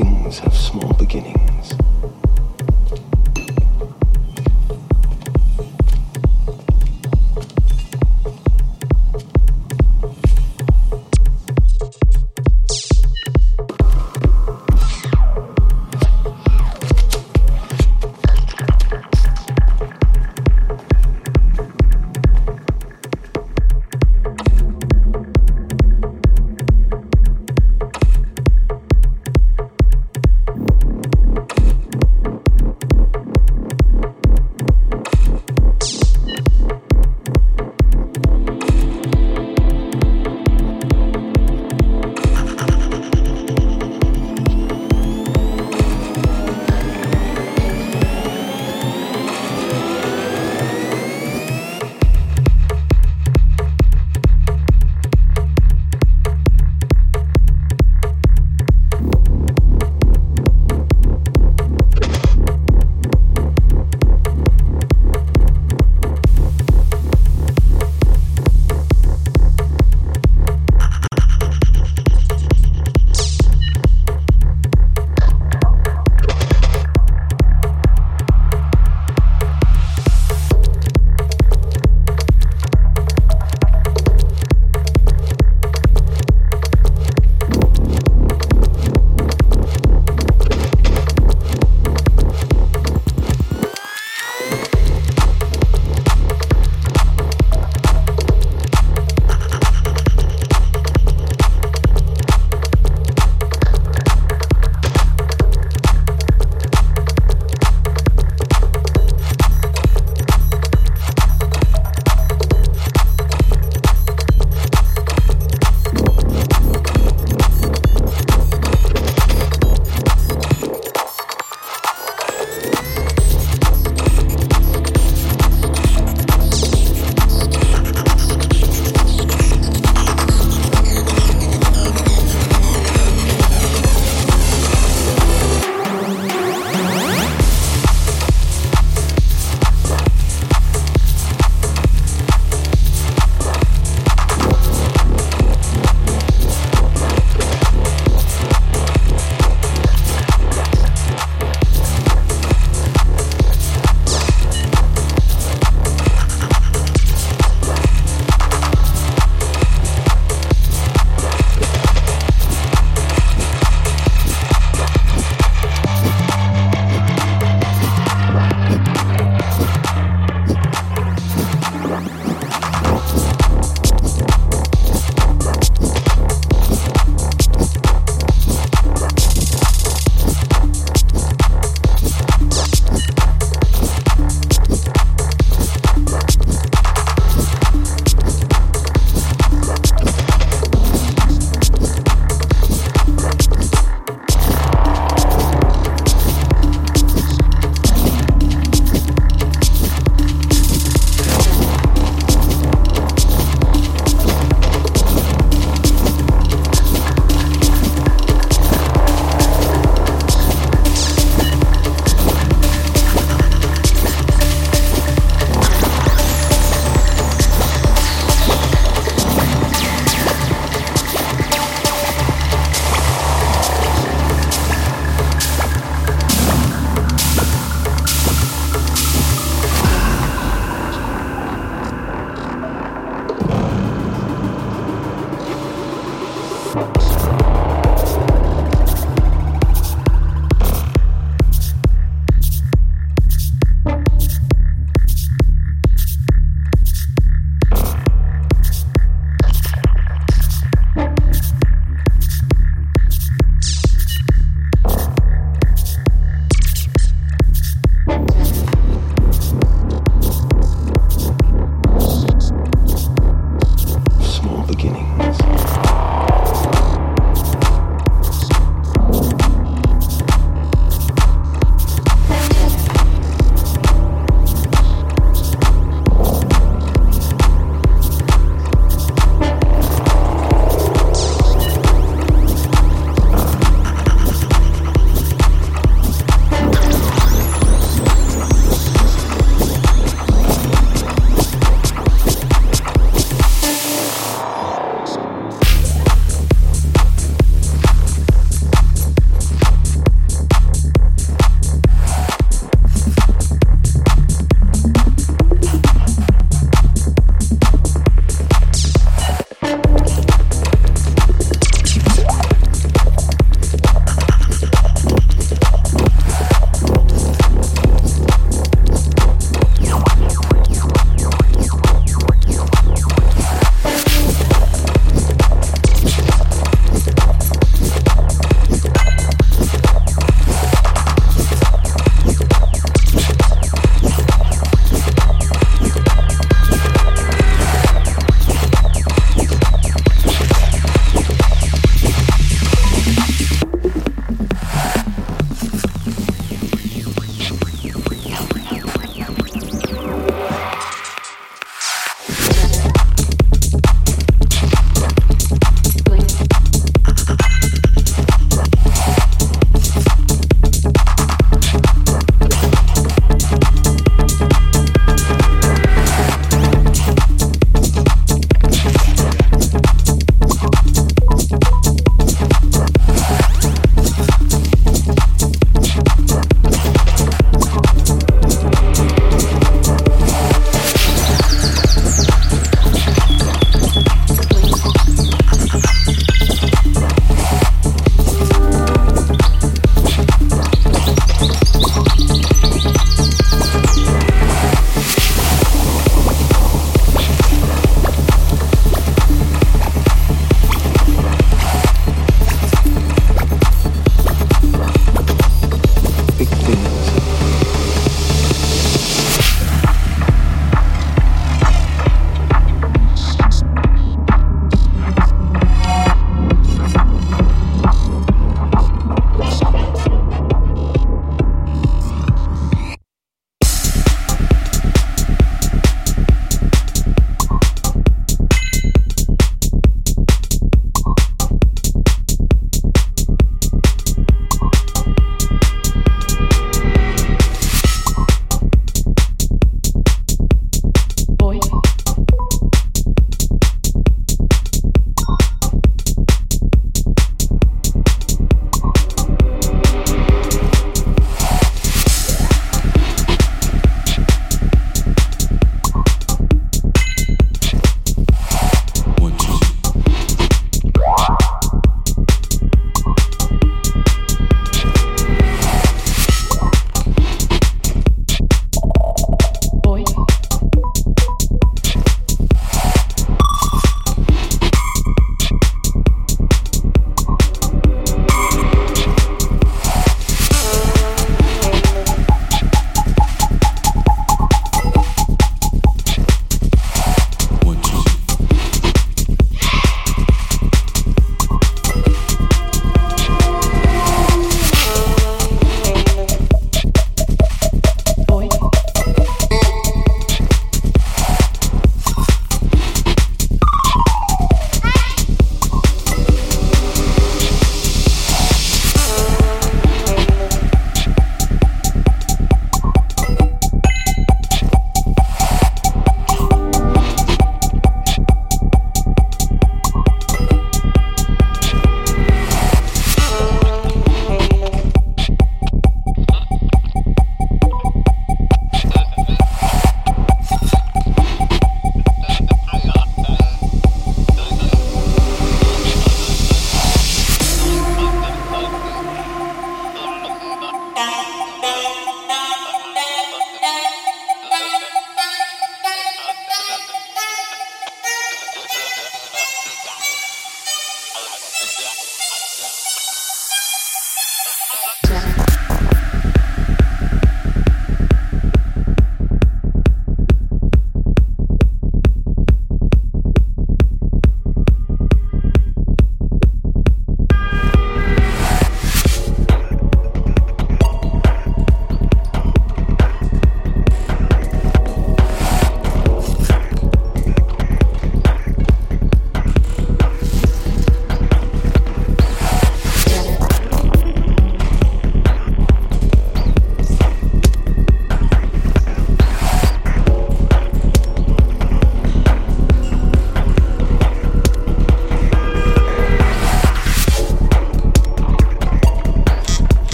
things have small beginnings.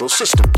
Mathematical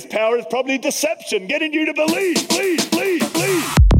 Systems. His biggest power is probably deception, getting you to believe, believe, believe, believe.